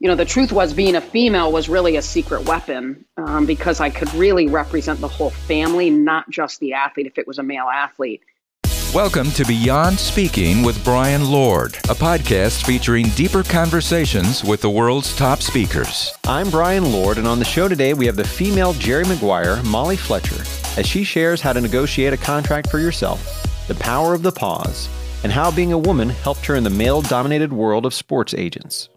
you know, the truth was being a female was really a secret weapon um, because I could really represent the whole family, not just the athlete if it was a male athlete. Welcome to Beyond Speaking with Brian Lord, a podcast featuring deeper conversations with the world's top speakers. I'm Brian Lord, and on the show today we have the female Jerry Maguire, Molly Fletcher, as she shares how to negotiate a contract for yourself, the power of the pause, and how being a woman helped her in the male dominated world of sports agents.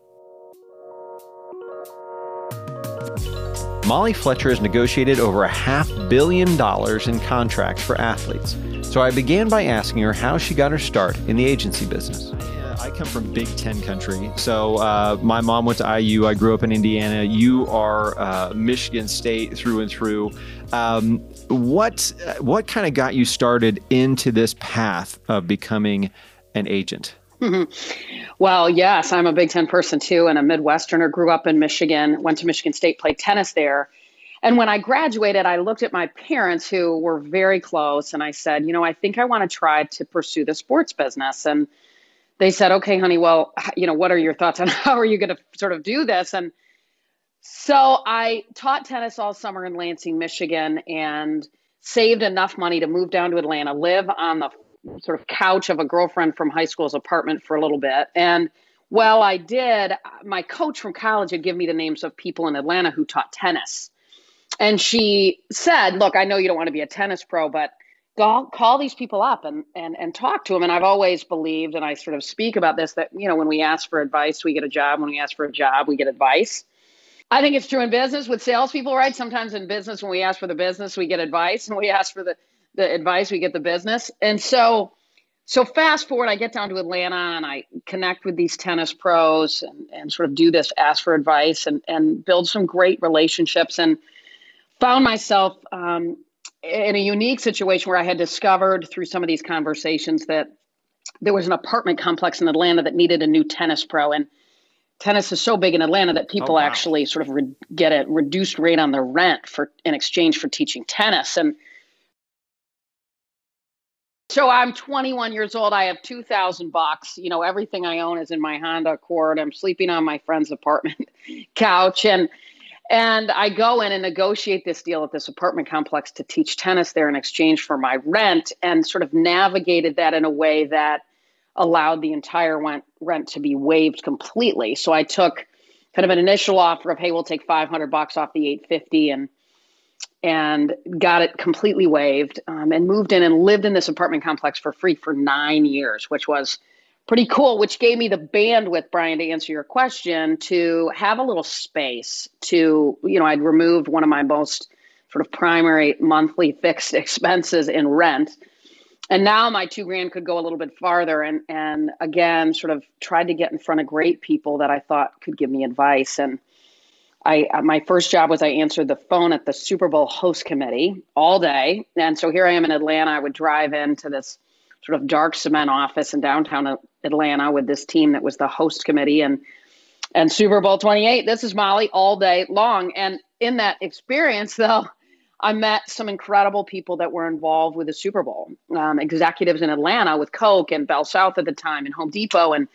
Molly Fletcher has negotiated over a half billion dollars in contracts for athletes. So I began by asking her how she got her start in the agency business. I come from Big Ten country. So uh, my mom went to IU. I grew up in Indiana. You are uh, Michigan State through and through. Um, what what kind of got you started into this path of becoming an agent? Well, yes, I'm a Big Ten person too, and a Midwesterner. Grew up in Michigan, went to Michigan State, played tennis there. And when I graduated, I looked at my parents who were very close, and I said, you know, I think I want to try to pursue the sports business. And they said, okay, honey, well, you know, what are your thoughts on how are you going to sort of do this? And so I taught tennis all summer in Lansing, Michigan, and saved enough money to move down to Atlanta, live on the sort of couch of a girlfriend from high school's apartment for a little bit. And while I did, my coach from college had given me the names of people in Atlanta who taught tennis. And she said, Look, I know you don't want to be a tennis pro, but call, call these people up and, and, and talk to them. And I've always believed, and I sort of speak about this, that, you know, when we ask for advice, we get a job. When we ask for a job, we get advice. I think it's true in business with salespeople, right? Sometimes in business, when we ask for the business, we get advice. And we ask for the the advice, we get the business. And so, so fast forward, I get down to Atlanta and I connect with these tennis pros and, and sort of do this, ask for advice and, and build some great relationships and found myself um, in a unique situation where I had discovered through some of these conversations that there was an apartment complex in Atlanta that needed a new tennis pro. And tennis is so big in Atlanta that people oh, wow. actually sort of re- get a reduced rate on their rent for in exchange for teaching tennis. And so I'm 21 years old. I have 2,000 bucks. You know, everything I own is in my Honda Accord. I'm sleeping on my friend's apartment couch, and and I go in and negotiate this deal at this apartment complex to teach tennis there in exchange for my rent, and sort of navigated that in a way that allowed the entire rent rent to be waived completely. So I took kind of an initial offer of, hey, we'll take 500 bucks off the 850 and and got it completely waived um, and moved in and lived in this apartment complex for free for nine years, which was pretty cool, which gave me the bandwidth, Brian, to answer your question, to have a little space to, you know, I'd removed one of my most sort of primary monthly fixed expenses in rent. And now my two grand could go a little bit farther and and again sort of tried to get in front of great people that I thought could give me advice. And I uh, my first job was I answered the phone at the Super Bowl host committee all day, and so here I am in Atlanta. I would drive into this sort of dark cement office in downtown Atlanta with this team that was the host committee and and Super Bowl 28. This is Molly all day long, and in that experience though. I met some incredible people that were involved with the Super Bowl, um, executives in Atlanta with Coke and Bell South at the time and Home Depot and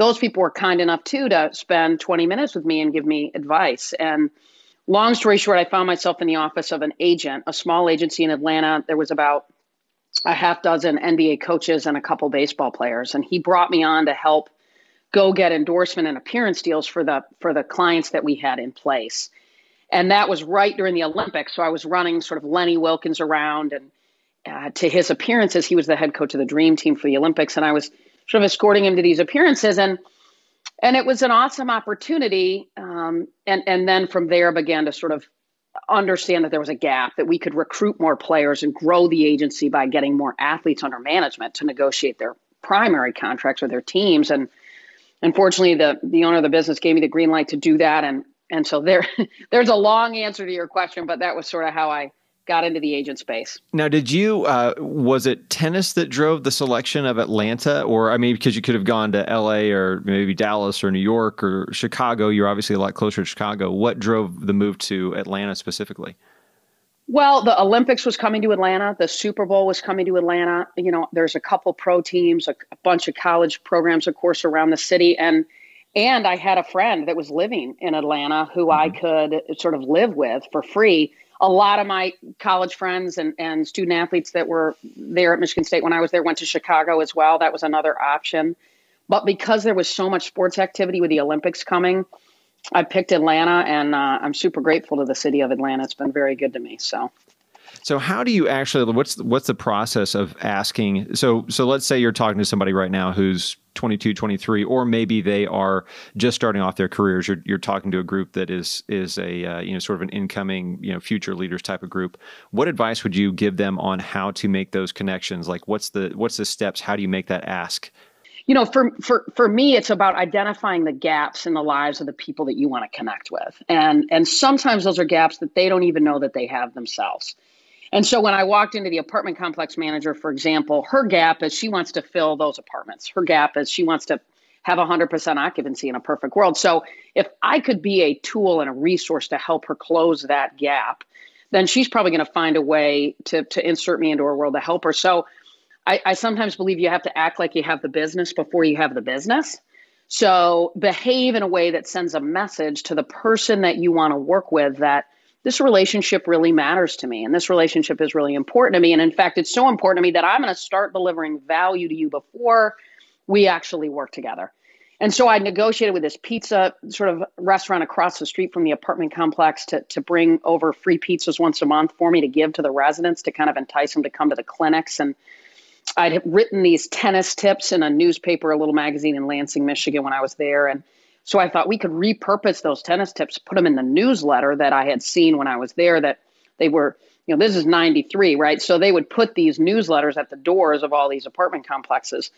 those people were kind enough too to spend 20 minutes with me and give me advice. And long story short, I found myself in the office of an agent, a small agency in Atlanta. There was about a half dozen NBA coaches and a couple baseball players, and he brought me on to help go get endorsement and appearance deals for the for the clients that we had in place. And that was right during the Olympics, so I was running sort of Lenny Wilkens around and uh, to his appearances. He was the head coach of the Dream Team for the Olympics, and I was sort of escorting him to these appearances. And and it was an awesome opportunity um, and and then from there began to sort of understand that there was a gap that we could recruit more players and grow the agency by getting more athletes under management to negotiate their primary contracts with their teams. And unfortunately the the owner of the business gave me the green light to do that. And and so there there's a long answer to your question but that was sort of how I got into the agent space. Now, did you, uh, was it tennis that drove the selection of Atlanta? Or, I mean, because you could have gone to LA or maybe Dallas or New York or Chicago. You're obviously a lot closer to Chicago. What drove the move to Atlanta specifically? Well, the Olympics was coming to Atlanta. The Super Bowl was coming to Atlanta. You know, there's a couple pro teams, a, a bunch of college programs, of course, around the city. And And I had a friend that was living in Atlanta who mm-hmm. I could sort of live with for free. A lot of my college friends and, and student athletes that were there at Michigan State when I was there went to Chicago as well. That was another option. But because there was so much sports activity with the Olympics coming, I picked Atlanta, and uh, I'm super grateful to the city of Atlanta. It's been very good to me. So. So how do you actually what's what's the process of asking so so let's say you're talking to somebody right now who's 22 23 or maybe they are just starting off their careers. You're, you're talking to a group that is is a uh, you know sort of an incoming you know future leaders type of group. What advice would you give them on how to make those connections? Like what's the what's the steps? How do you make that ask? You know for for for me it's about identifying the gaps in the lives of the people that you want to connect with. And and sometimes those are gaps that they don't even know that they have themselves and so when I walked into the apartment complex manager, for example, her gap is she wants to fill those apartments. Her gap is she wants to have 100% occupancy in a perfect world. So if I could be a tool and a resource to help her close that gap, then she's probably going to find a way to, to insert me into her world to help her. So I, I sometimes believe you have to act like you have the business before you have the business. So behave in a way that sends a message to the person that you want to work with that – this relationship really matters to me and this relationship is really important to me. And in fact it's so important to me that i'm going to start delivering value to you before we actually work together. And so i negotiated with this pizza sort of restaurant across the street from the apartment complex to, to bring over free pizzas once a month for me to give to the residents to kind of entice them to come to the clinics. And i'd written these tennis tips in a newspaper a little magazine in lansing michigan when i was there. And so I thought we could repurpose those tennis tips, put them in the newsletter that I had seen when I was there that they were, you know, this is 93, right? So they would put these newsletters at the doors of all these apartment complexes.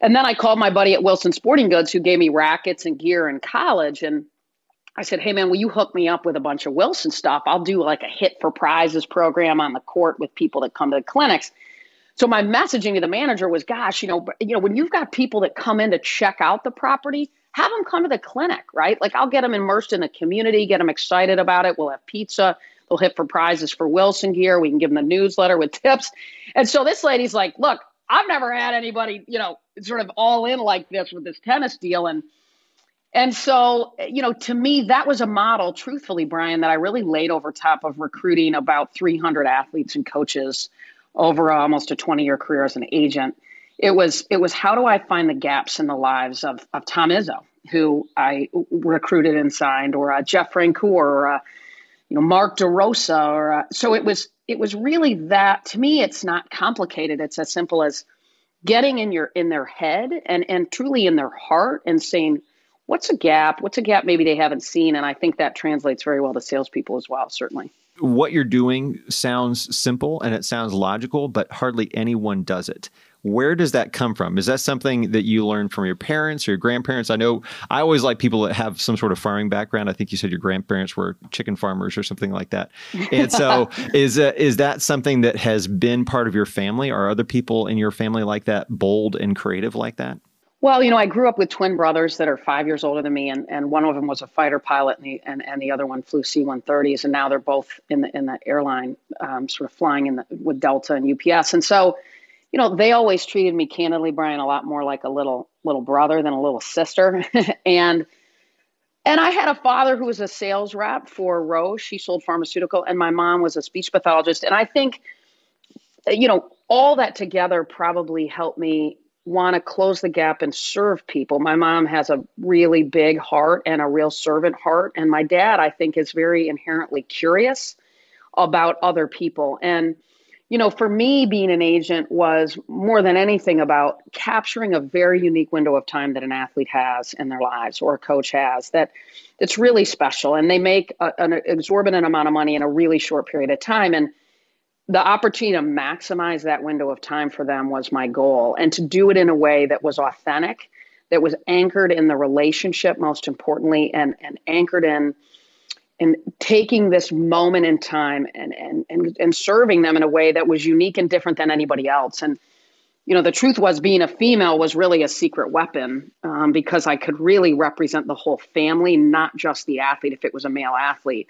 And then I called my buddy at Wilson Sporting Goods who gave me rackets and gear in college. And I said, hey, man, will you hook me up with a bunch of Wilson stuff? I'll do like a hit for prizes program on the court with people that come to the clinics. So my messaging to the manager was, gosh, you know, you know, when you've got people that come in to check out the property, have them come to the clinic, right? Like I'll get them immersed in the community, get them excited about it. We'll have pizza. They'll hit for prizes for Wilson gear. We can give them the newsletter with tips. And so this lady's like, look, I've never had anybody, you know, sort of all in like this with this tennis deal. And and so, you know, to me, that was a model, truthfully, Brian, that I really laid over top of recruiting about 300 athletes and coaches over almost a 20 year career as an agent it was it was how do I find the gaps in the lives of of Tom Izzo, who I recruited and signed, or uh, Jeff Francoeur, or uh, you know Mark DeRosa, or uh, so it was it was really that to me. It's not complicated. It's as simple as getting in your in their head and and truly in their heart and saying what's a gap what's a gap maybe they haven't seen and i think that translates very well to salespeople as well certainly what you're doing sounds simple and it sounds logical but hardly anyone does it where does that come from? Is that something that you learned from your parents or your grandparents? I know I always like people that have some sort of farming background. I think you said your grandparents were chicken farmers or something like that. And so, is uh, is that something that has been part of your family? Are other people in your family like that, bold and creative like that? Well, you know, I grew up with twin brothers that are five years older than me, and, and one of them was a fighter pilot, and the, and, and the other one flew C-130s, and now they're both in the in the airline, um, sort of flying in the, with Delta and UPS. And so, you know, they always treated me candidly, Brian, a lot more like a little little brother than a little sister. and and I had a father who was a sales rep for Roche. He sold pharmaceutical, and my mom was a speech pathologist. And I think, you know, all that together probably helped me want to close the gap and serve people. My mom has a really big heart and a real servant heart. And my dad, I think, is very inherently curious about other people. And you know, for me, being an agent was more than anything about capturing a very unique window of time that an athlete has in their lives or a coach has that it's really special. And they make a, an exorbitant amount of money in a really short period of time. And the opportunity to maximize that window of time for them was my goal. And to do it in a way that was authentic, that was anchored in the relationship, most importantly, and, and anchored in and taking this moment in time and, and and and serving them in a way that was unique and different than anybody else. And you know the truth was being a female was really a secret weapon um, because i could really represent the whole family not just the athlete if it was a male athlete.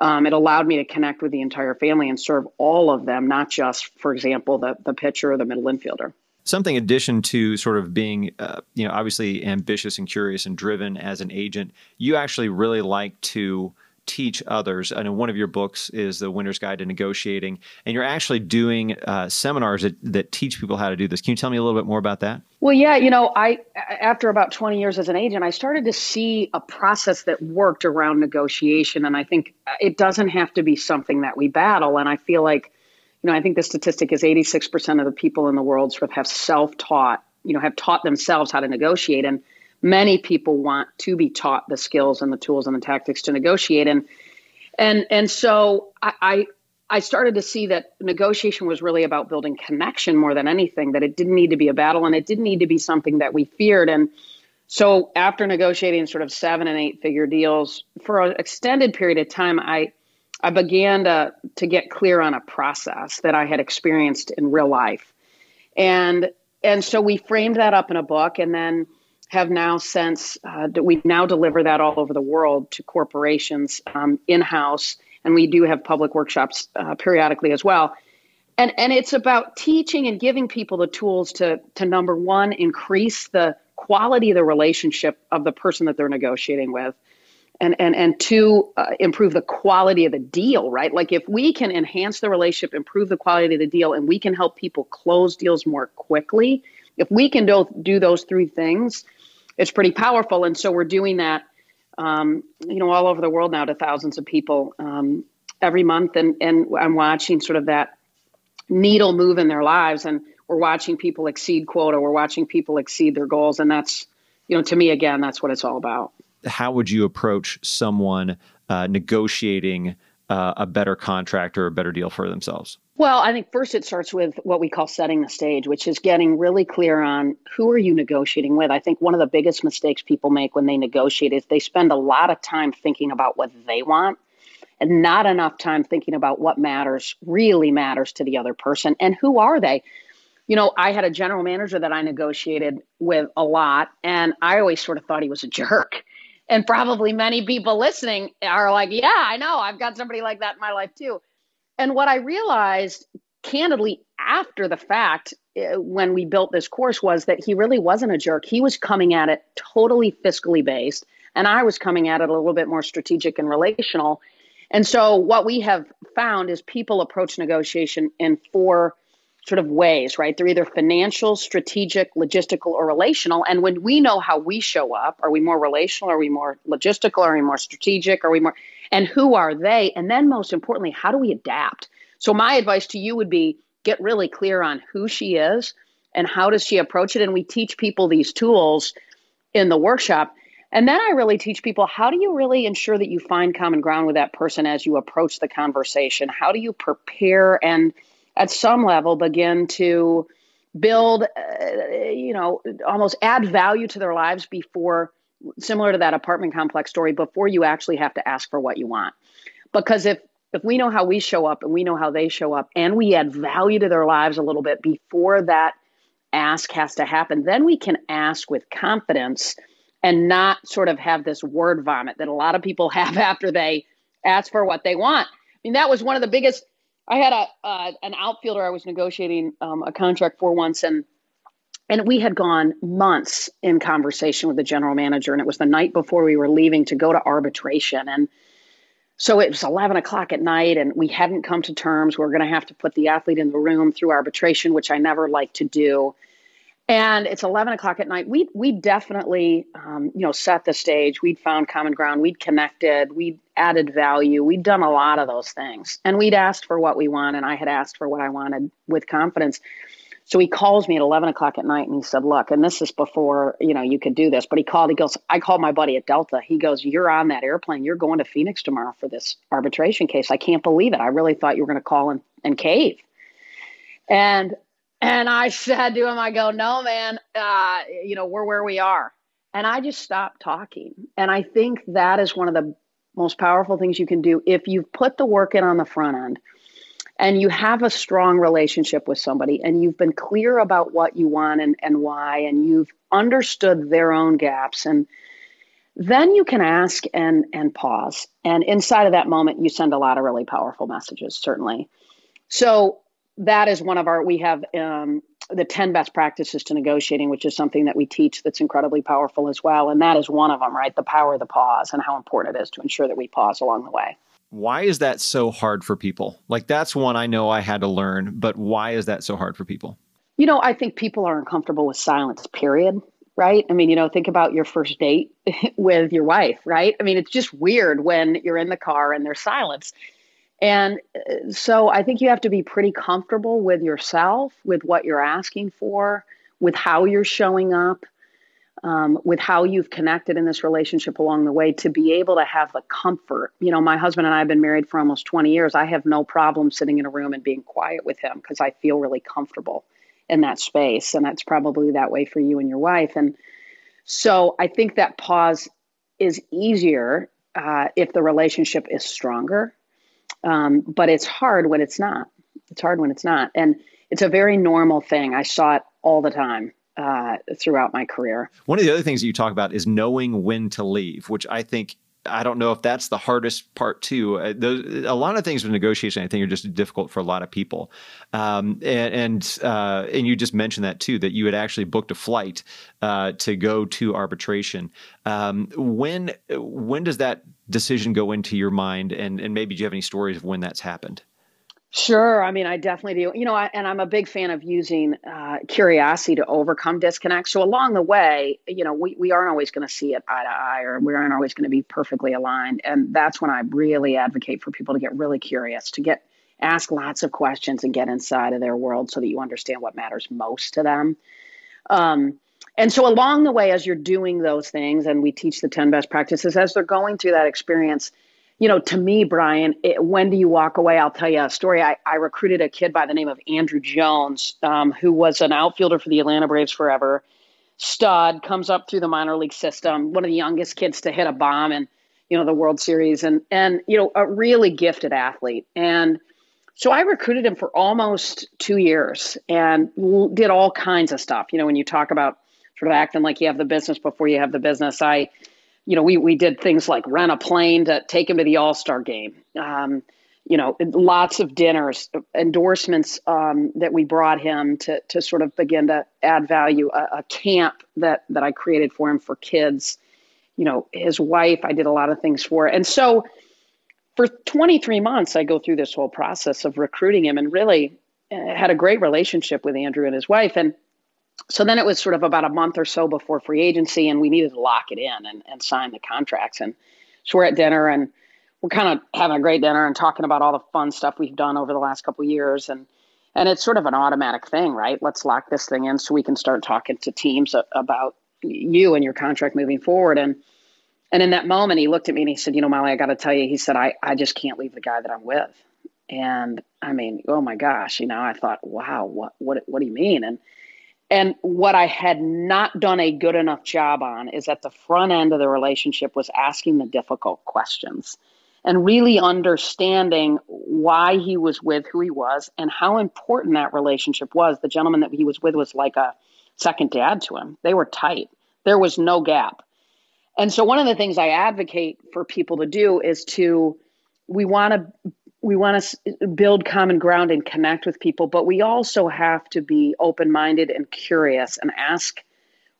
Um, it allowed me to connect with the entire family and serve all of them not just for example the, the pitcher or the middle infielder. Something addition to sort of being uh, you know obviously ambitious and curious and driven as an agent you actually really like to teach others i know one of your books is the winner's guide to negotiating and you're actually doing uh, seminars that, that teach people how to do this can you tell me a little bit more about that well yeah you know i after about 20 years as an agent i started to see a process that worked around negotiation and i think it doesn't have to be something that we battle and i feel like you know, I think the statistic is 86% of the people in the world sort of have self-taught, you know, have taught themselves how to negotiate. And many people want to be taught the skills and the tools and the tactics to negotiate. And and and so I, I I started to see that negotiation was really about building connection more than anything, that it didn't need to be a battle and it didn't need to be something that we feared. And so after negotiating sort of seven and eight figure deals for an extended period of time, I I began to, to get clear on a process that I had experienced in real life. And, and so we framed that up in a book and then have now since, uh, we now deliver that all over the world to corporations um, in house. And we do have public workshops uh, periodically as well. And, and it's about teaching and giving people the tools to, to number one, increase the quality of the relationship of the person that they're negotiating with and and and to uh, improve the quality of the deal right like if we can enhance the relationship improve the quality of the deal and we can help people close deals more quickly if we can do, do those three things it's pretty powerful. And so we're doing that um, you know all over the world now to thousands of people um, every month and and i'm watching sort of that needle move in their lives and we're watching people exceed quota. We're watching people exceed their goals. And that's you know to me again that's what it's all about. How would you approach someone uh, negotiating uh, a better contract or a better deal for themselves? Well, I think first it starts with what we call setting the stage, which is getting really clear on who are you negotiating with. I think one of the biggest mistakes people make when they negotiate is they spend a lot of time thinking about what they want and not enough time thinking about what matters, really matters to the other person and who are they? You know, I had a general manager that I negotiated with a lot, and I always sort of thought he was a jerk and probably many people listening are like, yeah, I know. I've got somebody like that in my life too. And what I realized candidly after the fact uh, when we built this course was that he really wasn't a jerk. He was coming at it totally fiscally based, and I was coming at it a little bit more strategic and relational. And so, what we have found is people approach negotiation in four sort of ways, right? They're either financial, strategic, logistical, or relational. And when we know how we show up, are we more relational? Are we more logistical? Are we more strategic? Are we more, and who are they? And then most importantly, how do we adapt? So my advice to you would be get really clear on who she is and how does she approach it. And we teach people these tools in the workshop. And then I really teach people how do you really ensure that you find common ground with that person as you approach the conversation? How do you prepare and at some level begin to build, uh, you know, almost add value to their lives before, similar to that apartment complex story, before you actually have to ask for what you want. Because if if we know how we show up and we know how they show up and we add value to their lives a little bit before that ask has to happen, then we can ask with confidence and not sort of have this word vomit that a lot of people have after they ask for what they want. I mean, that was one of the biggest I had a uh, an outfielder I was negotiating um, a contract for once, and and we had gone months in conversation with the general manager, and it was the night before we were leaving to go to arbitration, and so it was 11 o'clock at night, and we hadn't come to terms. We are going to have to put the athlete in the room through arbitration, which I never like to do and it's 11 o'clock at night. We we definitely um, you know set the stage. We'd found common ground. We'd connected. We'd added value. We'd done a lot of those things. And we'd asked for what we want and i had asked for what i wanted with confidence. So he calls me at 11 o'clock at night and he said look and this is before you know you could do this but he called he goes i called my buddy at delta. He goes you're on that airplane. You're going to phoenix tomorrow for this arbitration case. I can't believe it. I really thought you were going to call and, and cave and and I said to him, I go, no, man, uh, you know, we're where we are. And I just stopped talking. And I think that is one of the most powerful things you can do if you've put the work in on the front end and you have a strong relationship with somebody and you've been clear about what you want and, and why, and you've understood their own gaps. And then you can ask and, and pause. And inside of that moment, you send a lot of really powerful messages, certainly. So that is one of our we have um, the 10 best practices to negotiating, which is something that we teach that's incredibly powerful as well. And that is one of them, right? The power of the pause and how important it is to ensure that we pause along the way. Why is that so hard for people? Like, that's one I know I had to learn, but why is that so hard for people? You know, I think people are uncomfortable with silence, period. Right. I mean, you know, think about your first date with your wife, right? I mean, it's just weird when you're in the car and there's silence. And uh, so I think you have to be pretty comfortable with yourself, with what you're asking for, with how you're showing up, um, with how you've connected in this relationship along the way to be able to have the comfort. You know, my husband and I have been married for almost 20 years. I have no problem sitting in a room and being quiet with him because I feel really comfortable in that space. And that's probably that way for you and your wife. And so I think that pause is easier uh, if the relationship is stronger um, but it's hard when it's not. It's hard when it's not. And it's a very normal thing. I saw it all the time uh, throughout my career. One of the other things that you talk about is knowing when to leave, which I think I don't know if that's the hardest part too. Uh, a lot of things with negotiation, I think, are just difficult for a lot of people. Um, and and, uh, and you just mentioned that too, that you had actually booked a flight uh, to go to arbitration. Um, when when does that decision go into your mind? And and maybe do you have any stories of when that's happened? Sure. I mean, I definitely do. You know, I, and I'm a big fan of using uh, curiosity to overcome disconnect. So along the way, you know, we, we aren't always going to see it eye to eye or we aren't always going to be perfectly aligned. And that's when I really advocate for people to get really curious, to get ask lots of questions and get inside of their world so that you understand what matters most to them. Um, and so along the way, as you're doing those things, and we teach the 10 best practices, as they're going through that experience, you know, to me, Brian, it, when do you walk away? I'll tell you a story. I, I recruited a kid by the name of Andruw Jones, um, who was an outfielder for the Atlanta Braves forever. Stud comes up through the minor league system, one of the youngest kids to hit a bomb in, you know, the World Series, and and you know, a really gifted athlete. And so I recruited him for almost two years and did all kinds of stuff. You know, when you talk about sort of acting like you have the business before you have the business, I you know, we we did things like rent a plane to take him to the All Star game. Um, you know, lots of dinners, endorsements um, that we brought him to to sort of begin to add value. A, a, camp that that I created for him for kids. You know, his wife, I did a lot of things for, and so for 23 months, I go through this whole process of recruiting him, and really uh, had a great relationship with Andruw and his wife, and so then it was sort of about a month or so before free agency, and we needed to lock it in and, and sign the contracts. And so we're at dinner, and we're kind of having a great dinner and talking about all the fun stuff we've done over the last couple years. And and it's sort of an automatic thing, right? Let's lock this thing in so we can start talking to teams about you and your contract moving forward. And and in that moment, he looked at me and he said, "You know, Molly, I got to tell you," he said, "I I just can't leave the guy that I'm with." And I mean, oh my gosh, you know, I thought, wow, what what what do you mean? And and what I had not done a good enough job on is at the front end of the relationship was asking the difficult questions and really understanding why he was with who he was and how important that relationship was. The gentleman that he was with was like a second dad to him. They were tight. There was no gap. And so one of the things I advocate for people to do is to we want to we want to build common ground and connect with people, but we also have to be open minded and curious and ask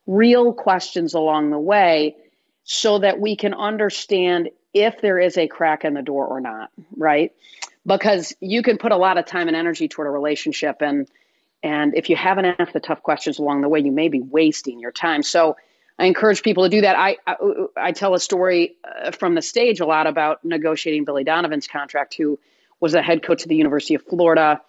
real questions along the way so that we can understand if there is a crack in the door or not, right? Because you can put a lot of time and energy toward a relationship and and if you haven't asked the tough questions along the way, you may be wasting your time. So I encourage people to do that. I, I, I tell a story uh, from the stage a lot about negotiating Billy Donovan's contract, who was the head coach of the University of Florida.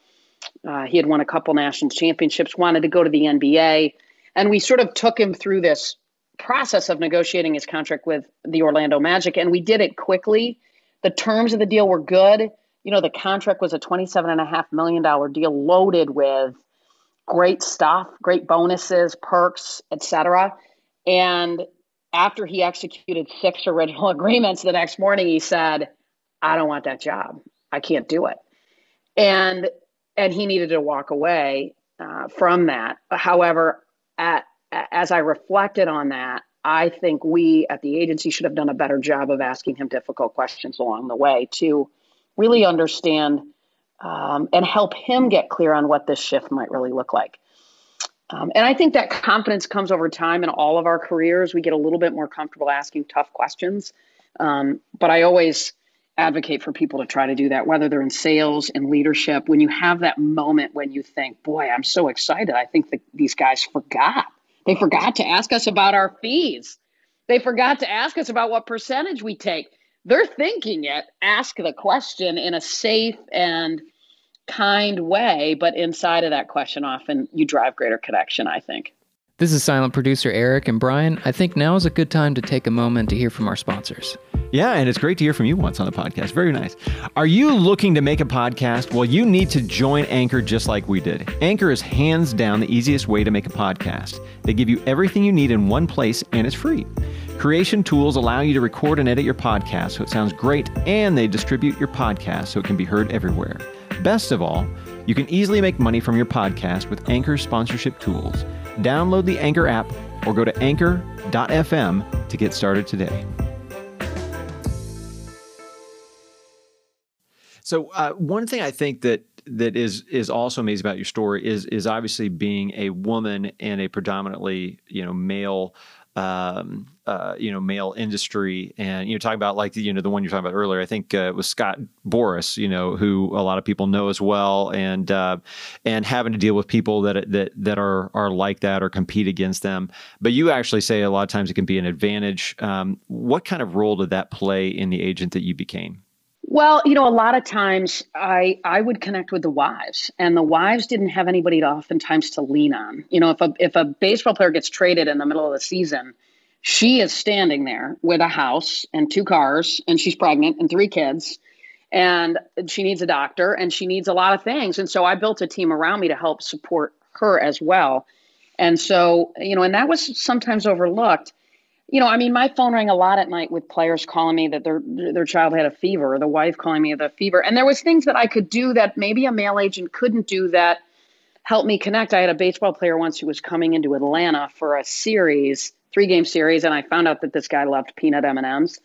Uh, he had won a couple national championships, wanted to go to the NBA. And we sort of took him through this process of negotiating his contract with the Orlando Magic. And we did it quickly. The terms of the deal were good. You know, the contract was a $27.5 million deal loaded with great stuff, great bonuses, perks, etc. And after he executed six original agreements the next morning, he said, I don't want that job. I can't do it. And and he needed to walk away uh, from that. However, at, as I reflected on that, I think we at the agency should have done a better job of asking him difficult questions along the way to really understand um, and help him get clear on what this shift might really look like. Um, and I think that confidence comes over time in all of our careers. We get a little bit more comfortable asking tough questions. Um, but I always advocate for people to try to do that, whether they're in sales and leadership. When you have that moment when you think, boy, I'm so excited. I think that these guys forgot. They forgot to ask us about our fees. They forgot to ask us about what percentage we take. They're thinking it. Ask the question in a safe and kind way, but inside of that question, often you drive greater connection, I think. This is silent producer Eric and Brian. I think now is a good time to take a moment to hear from our sponsors. Yeah, and it's great to hear from you once on the podcast. Very nice. Are you looking to make a podcast? Well, you need to join Anchor just like we did. Anchor is hands down the easiest way to make a podcast. They give you everything you need in one place and it's free. Creation tools allow you to record and edit your podcast so it sounds great, and they distribute your podcast so it can be heard everywhere. Best of all, you can easily make money from your podcast with Anchor sponsorship tools. Download the Anchor app or go to anchor.fm to get started today. So, uh, one thing I think that that is is also amazing about your story is is obviously being a woman in a predominantly you know male um, uh, you know, male industry, and you know, talking about like the, you know the one you're talking about earlier. I think uh, it was Scott Boras, you know, who a lot of people know as well, and uh, and having to deal with people that that that are are like that or compete against them. But you actually say a lot of times it can be an advantage. Um, what kind of role did that play in the agent that you became? Well, you know, a lot of times I I would connect with the wives, and the wives didn't have anybody to oftentimes to lean on. You know, if a if a baseball player gets traded in the middle of the season, she is standing there with a house and two cars, and she's pregnant and three kids, and she needs a doctor and she needs a lot of things. And so I built a team around me to help support her as well. And so, you know, and that was sometimes overlooked you know, I mean, my phone rang a lot at night with players calling me that their their child had a fever, or the wife calling me the fever, and there was things that I could do that maybe a male agent couldn't do that helped me connect. I had a baseball player once who was coming into Atlanta for a series, three game series, and I found out that this guy loved peanut M and M's,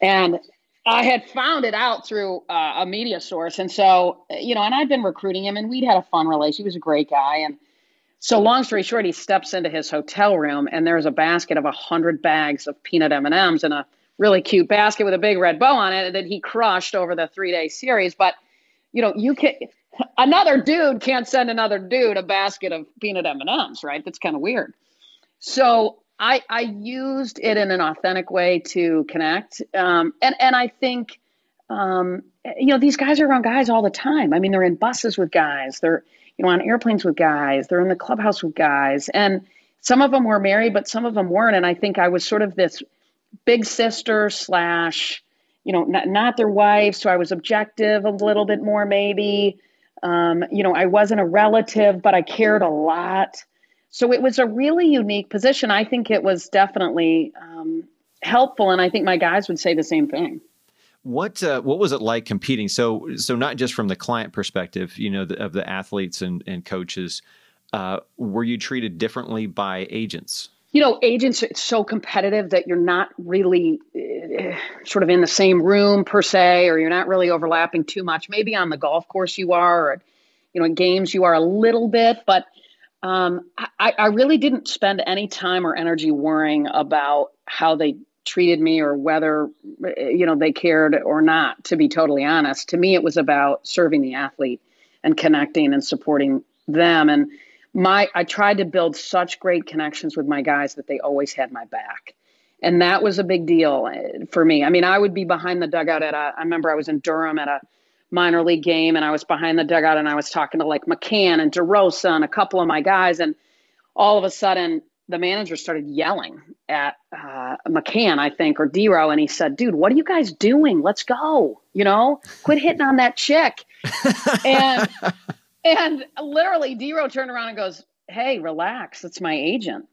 and I had found it out through uh, a media source, and so you know, and I'd been recruiting him, and we'd had a fun relationship. He was a great guy, and so long story short, he steps into his hotel room and there's a basket of a hundred bags of peanut M and M's in a really cute basket with a big red bow on it that he crushed over the three day series. But you know, you can another dude can't send another dude a basket of peanut M and M's, right? That's kind of weird. So I I used it in an authentic way to connect, um, and and I think um, you know these guys are around guys all the time. I mean, they're in buses with guys. They're you know, on airplanes with guys. They're in the clubhouse with guys. And some of them were married, but some of them weren't. And I think I was sort of this big sister slash, you know, not, not their wife. So I was objective a little bit more, maybe. Um, you know, I wasn't a relative, but I cared a lot. So it was a really unique position. I think it was definitely um, helpful. And I think my guys would say the same thing. What uh, what was it like competing? So so not just from the client perspective, you know, the, of the athletes and and coaches. Uh, were you treated differently by agents? You know, agents it's so competitive that you're not really uh, sort of in the same room per se, or you're not really overlapping too much. Maybe on the golf course you are, or you know, in games you are a little bit, but um, I, I really didn't spend any time or energy worrying about how they treated me or whether you know they cared or not to be totally honest. To me it was about serving the athlete and connecting and supporting them. And my i tried to build such great connections with my guys that they always had my back. And that was a big deal eh, for me. I mean i would be behind the dugout at a i remember i was in durham at a minor league game and i was behind the dugout and i was talking to like mccann and derosa and a couple of my guys. And all of a sudden the manager started yelling at uh, McCann, I think, or Dero, and he said, "Dude, what are you guys doing? Let's go! You know, quit hitting on that chick." and and literally, Dero turned around and goes, "Hey, relax. It's my agent."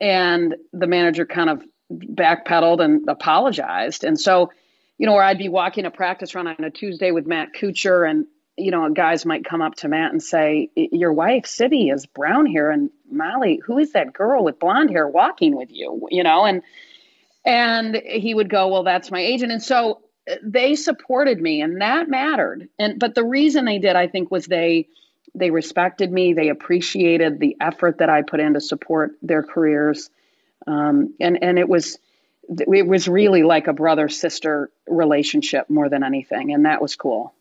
And the manager kind of backpedaled and apologized. And so, you know, where I'd be walking a practice run on a Tuesday with Matt Kuchar, and you know, guys might come up to Matt and say, "Your wife, Sybi, is brown here, and Molly, who is that girl with blonde hair walking with you?" You know, and and he would go, "Well, that's my agent." And so uh, they supported me, and that mattered. And but the reason they did, I think, was they they respected me. They appreciated the effort that I put in to support their careers, um, and and it was it was really like a brother sister relationship more than anything, and that was cool.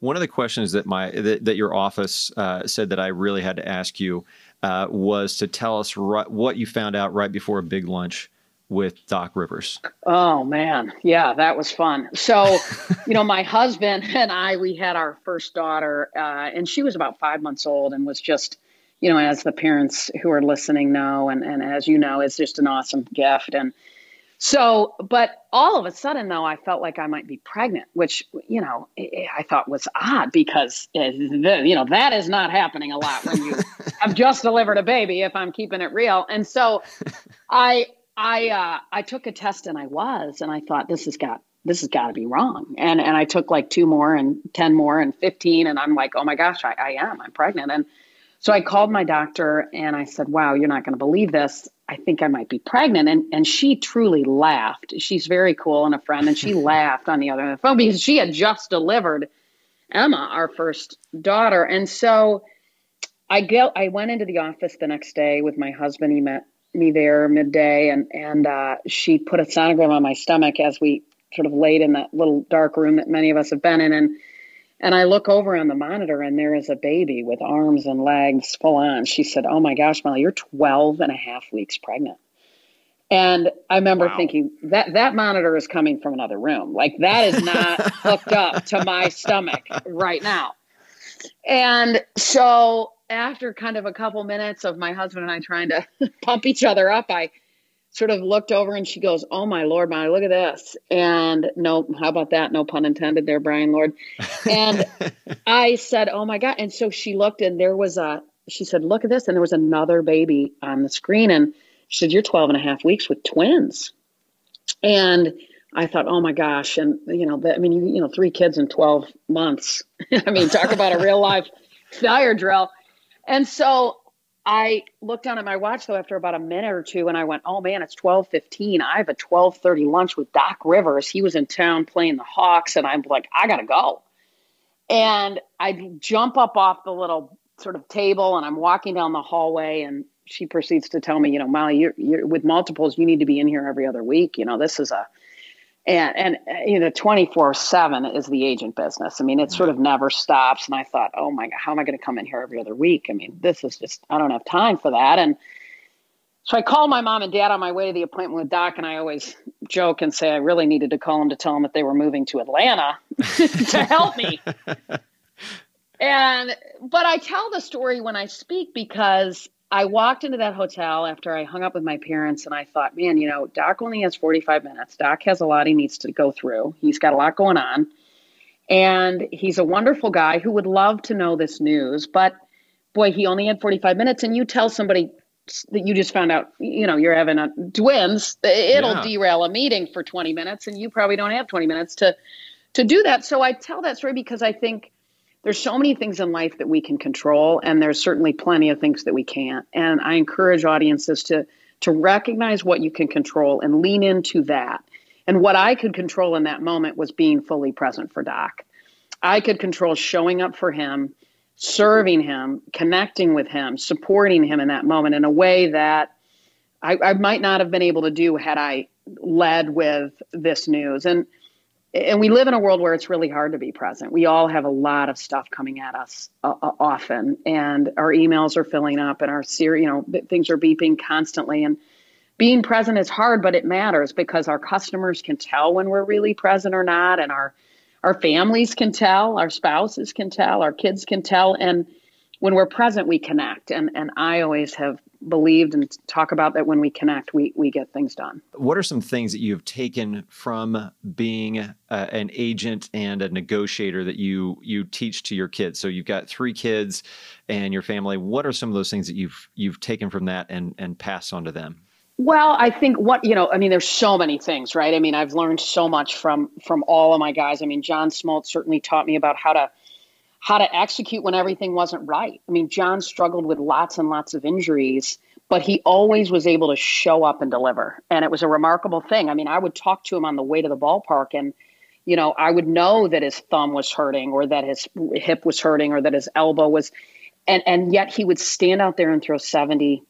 One of the questions that my that, that your office uh, said that I really had to ask you uh, was to tell us right, what you found out right before a big lunch with Doc Rivers. Oh man, yeah, that was fun. So, you know, my husband and I, we had our first daughter, uh, and she was about five months old, and was just, you know, as the parents who are listening know, and and as you know, it's just an awesome gift, and so, but all of a sudden, though, I felt like I might be pregnant, which you know I thought was odd because you know that is not happening a lot when you have just delivered a baby. If I'm keeping it real, and so I I uh, I took a test and I was, and I thought this has got this has got to be wrong, and and I took like two more and ten more and fifteen, and I'm like, oh my gosh, I, I am, I'm pregnant, and so I called my doctor and I said, wow, you're not going to believe this. I think I might be pregnant. And, and she truly laughed. She's very cool and a friend. And she laughed on the other end of the phone because she had just delivered Emma, our first daughter. And so I go, I went into the office the next day with my husband. He met me there midday and, and uh, she put a sonogram on my stomach as we sort of laid in that little dark room that many of us have been in. And and I look over on the monitor and there is a baby with arms and legs full on. She said, Oh my gosh, Molly, you're 12 and a half weeks pregnant. And I remember wow. thinking that that monitor is coming from another room. Like that is not hooked up to my stomach right now. And so after kind of a couple minutes of my husband and I trying to pump each other up, I sort of looked over and she goes, "Oh my lord, my look at this!" And no, how about that? No pun intended there, Brian Lord. And I said, "Oh my god!" And so she looked, and there was a. She said, "Look at this!" And there was another baby on the screen, and she said, "You're 12 and a half weeks with twins." And I thought, "Oh my gosh!" And you know, I mean, you, you know, three kids in 12 months. I mean, talk about a real life fire drill. And so I looked down at my watch though after about a minute or two, and I went, "Oh man, it's twelve fifteen. I have a twelve thirty lunch with Doc Rivers. He was in town playing the Hawks, and I'm like, I gotta go." And I jump up off the little sort of table, and I'm walking down the hallway, and she proceeds to tell me, "You know, Molly, you're, you're with multiples. You need to be in here every other week. You know, this is a and and you know 24 7 is the agent business. I mean it sort of never stops. And i thought oh my god how am i going to come in here every other week? I mean this is just i don't have time for that. And so i called my mom and dad on my way to the appointment with doc and i always joke and say i really needed to call them to tell them that they were moving to atlanta to help me. And but i tell the story when i speak because I walked into that hotel after I hung up with my parents and I thought, man, you know, Doc only has 45 minutes. Doc has a lot he needs to go through. He's got a lot going on. And he's a wonderful guy who would love to know this news. But boy, he only had 45 minutes. And you tell somebody that you just found out, you know, you're having a twins, it'll yeah. derail a meeting for 20 minutes. And you probably don't have 20 minutes to, to do that. So I tell that story because I think there's so many things in life that we can control and there's certainly plenty of things that we can't. And i encourage audiences to to recognize what you can control and lean into that. And what i could control in that moment was being fully present for doc. I could control showing up for him serving him connecting with him supporting him in that moment in a way that I, I might not have been able to do had i led with this news. And and we live in a world where it's really hard to be present. We all have a lot of stuff coming at us uh, uh often, and our emails are filling up, and our you know things are beeping constantly. And being present is hard, but it matters because our customers can tell when we're really present or not, and our our families can tell, our spouses can tell, our kids can tell, and when we're present, we connect. And and I always have believed and talk about that when we connect, we we get things done. What are some things that you've taken from being uh, an agent and a negotiator that you you teach to your kids? So you've got three kids and your family. What are some of those things that you've you've taken from that and and passed on to them? Well, I think what you know, I mean, there's so many things, right? I mean, I've learned so much from from all of my guys. I mean, John Smoltz certainly taught me about how to how to execute when everything wasn't right. I mean, John struggled with lots and lots of injuries, but he always was able to show up and deliver. And it was a remarkable thing. I mean, I would talk to him on the way to the ballpark and you know, I would know that his thumb was hurting or that his hip was hurting or that his elbow was and and yet he would stand out there and throw 70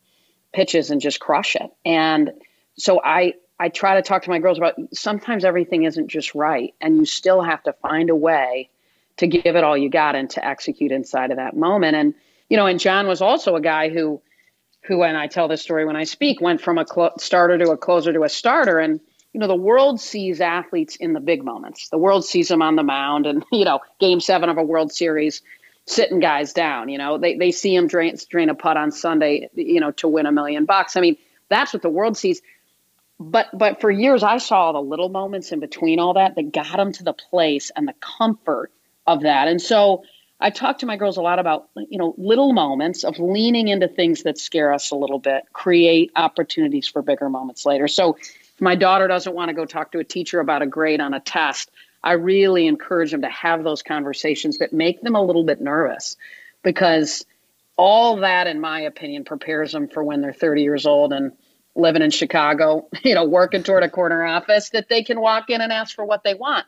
pitches and just crush it. And so I I try to talk to my girls about sometimes everything isn't just right and you still have to find a way to give it all you got and to execute inside of that moment. And you know, and John was also a guy who who and I tell this story when I speak went from a cl- starter to a closer to a starter and you know the world sees athletes in the big moments. The world sees them on the mound and you know, game 7 of a World Series sitting guys down, you know. They they see him drain drain a putt on Sunday, you know, to win a million bucks. I mean, that's what the world sees but but for years I saw the little moments in between all that that got them to the place and the comfort of that. And so I talk to my girls a lot about you know little moments of leaning into things that scare us a little bit, create opportunities for bigger moments later. So if my daughter doesn't want to go talk to a teacher about a grade on a test, I really encourage them to have those conversations that make them a little bit nervous because all that in my opinion prepares them for when they're 30 years old and living in Chicago, you know, working toward a corner office that they can walk in and ask for what they want.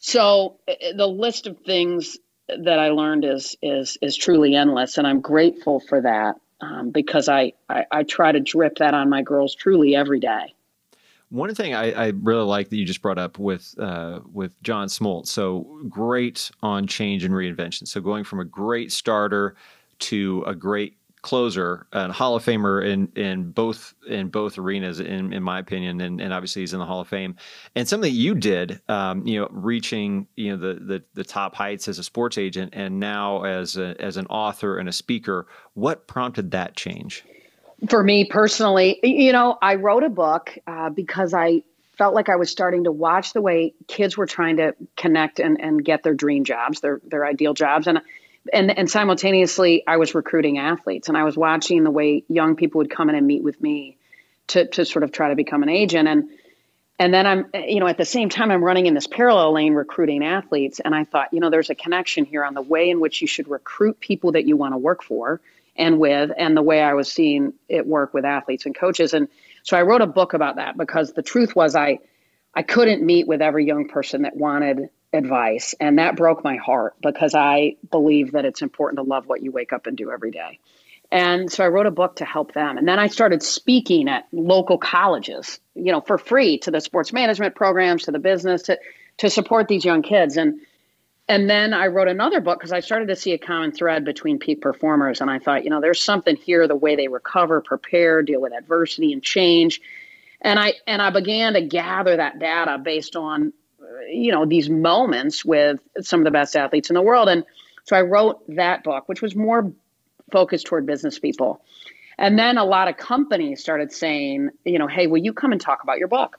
So eh, eh, the list of things that I learned is is is truly endless, and I'm grateful for that um, because I, I, I try to drip that on my girls truly every day. One thing I, I, really like that you just brought up with uh, with John Smoltz. So great on change and reinvention. So going from a great starter to a great closer and Hall of Famer in in both in both arenas, in in my opinion, and, and obviously he's in the Hall of Fame. And something you did, um, you know, reaching you know the, the the top heights as a sports agent, and now as a, as an author and a speaker. What prompted that change? For me personally, you know, I wrote a book uh, because I felt like I was starting to watch the way kids were trying to connect and, and get their dream jobs, their their ideal jobs, and and and simultaneously I was recruiting athletes and I was watching the way young people would come in and meet with me to to sort of try to become an agent. And and then I'm you know at the same time I'm running in this parallel lane recruiting athletes and I thought you know there's a connection here on the way in which you should recruit people that you want to work for and with and the way I was seeing it work with athletes and coaches. And so I wrote a book about that because the truth was I I couldn't meet with every young person that wanted advice. And that broke my heart because I believe that it's important to love what you wake up and do every day. And so I wrote a book to help them. And then I started speaking at local colleges, you know, for free to the sports management programs, to the business, to, to support these young kids. And and then I wrote another book because I started to see a common thread between peak performers. And I thought, you know, there's something here, the way they recover, prepare, deal with adversity and change. And I and I began to gather that data based on you know these moments with some of the best athletes in the world. And so i wrote that book which was more focused toward business people. And then a lot of companies started saying you know hey will you come and talk about your book?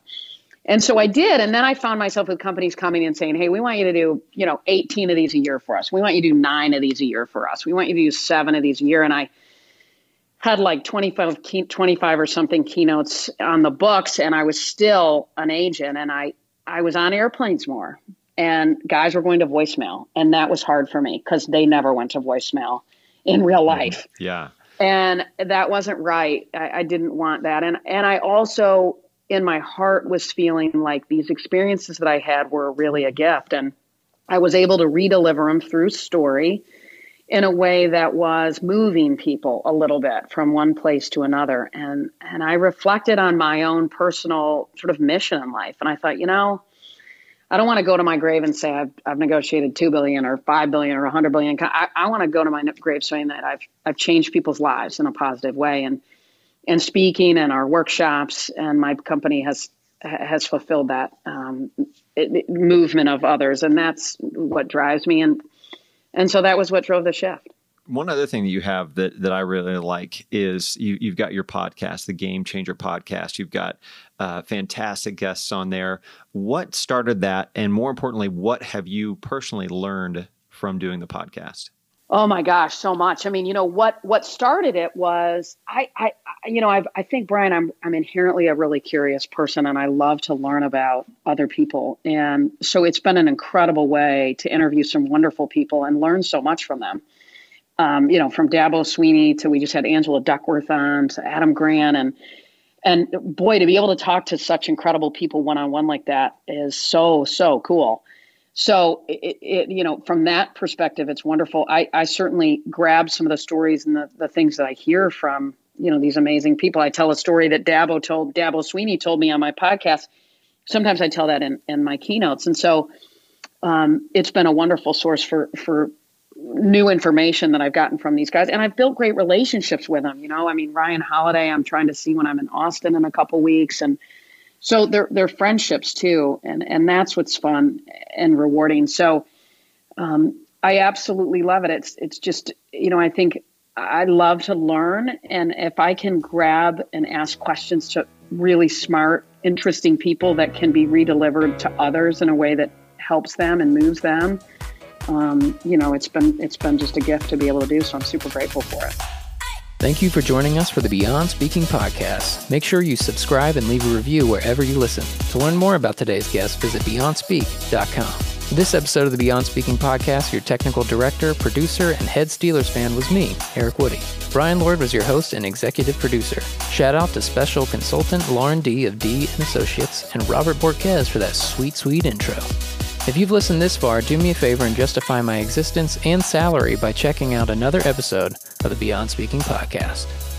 And so i did. And then i found myself with companies coming and saying hey we want you to do you know 18 of these a year for us. We want you to do nine of these a year for us. We want you to do seven of these a year. And i had like 25, 25 or something keynotes on the books. And i was still an agent. And i I was on airplanes more and guys were going to voicemail. And that was hard for me because they never went to voicemail in real mm-hmm. life. Yeah. And that wasn't right. I, I didn't want that. And, and I also, in my heart, was feeling like these experiences that I had were really a gift. And I was able to redeliver them through story in a way that was moving people a little bit from one place to another. And and I reflected on my own personal sort of mission in life. And I thought you know I don't want to go to my grave and say I've, I've negotiated 2 billion or 5 billion or 100 billion. I, I want to go to my grave saying that I've I've changed people's lives in a positive way. And and speaking and our workshops and my company has has fulfilled that um, it, movement of others. And that's what drives me. And and so that was what drove the shift. One other thing that you have that that I really like is you, you've got your podcast, the Game Changer podcast. You've got uh, fantastic guests on there. What started that, and more importantly, what have you personally learned from doing the podcast? Oh my gosh, so much. I mean, you know what what started it was I I you know I've, I think Brian I'm I'm inherently a really curious person and I love to learn about other people and so it's been an incredible way to interview some wonderful people and learn so much from them. Um, you know, from Dabo Swinney to we just had Angela Duckworth on to Adam Grant and and boy, to be able to talk to such incredible people one on one like that is so so cool. So it, it, you know, from that perspective, it's wonderful. I, I certainly grab some of the stories and the, the things that I hear from you know these amazing people. I tell a story that Dabo told Dabo Swinney told me on my podcast. Sometimes I tell that in, in my keynotes, and so um, it's been a wonderful source for for new information that I've gotten from these guys, and I've built great relationships with them. You know, I mean Ryan Holiday, I'm trying to see when I'm in Austin in a couple weeks, and so they're they're friendships too, and and that's what's fun and rewarding. So um, I absolutely love it. It's it's just you know I think I love to learn, and if I can grab and ask questions to really smart, interesting people that can be redelivered to others in a way that helps them and moves them um, you know, it's been it's been just a gift to be able to do. So I'm super grateful for it. Thank you for joining us for the Beyond Speaking podcast. Make sure you subscribe and leave a review wherever you listen. To learn more about today's guest, visit BeyondSpeak.com. This episode of the Beyond Speaking podcast, your technical director, producer, and head Steelers fan was me, Eric Woody. Brian Lord was your host and executive producer. Shout out to special consultant Lauren D of D and Associates and Robert Borquez for that sweet, sweet intro. If you've listened this far, do me a favor and justify my existence and salary by checking out another episode of the Beyond Speaking podcast.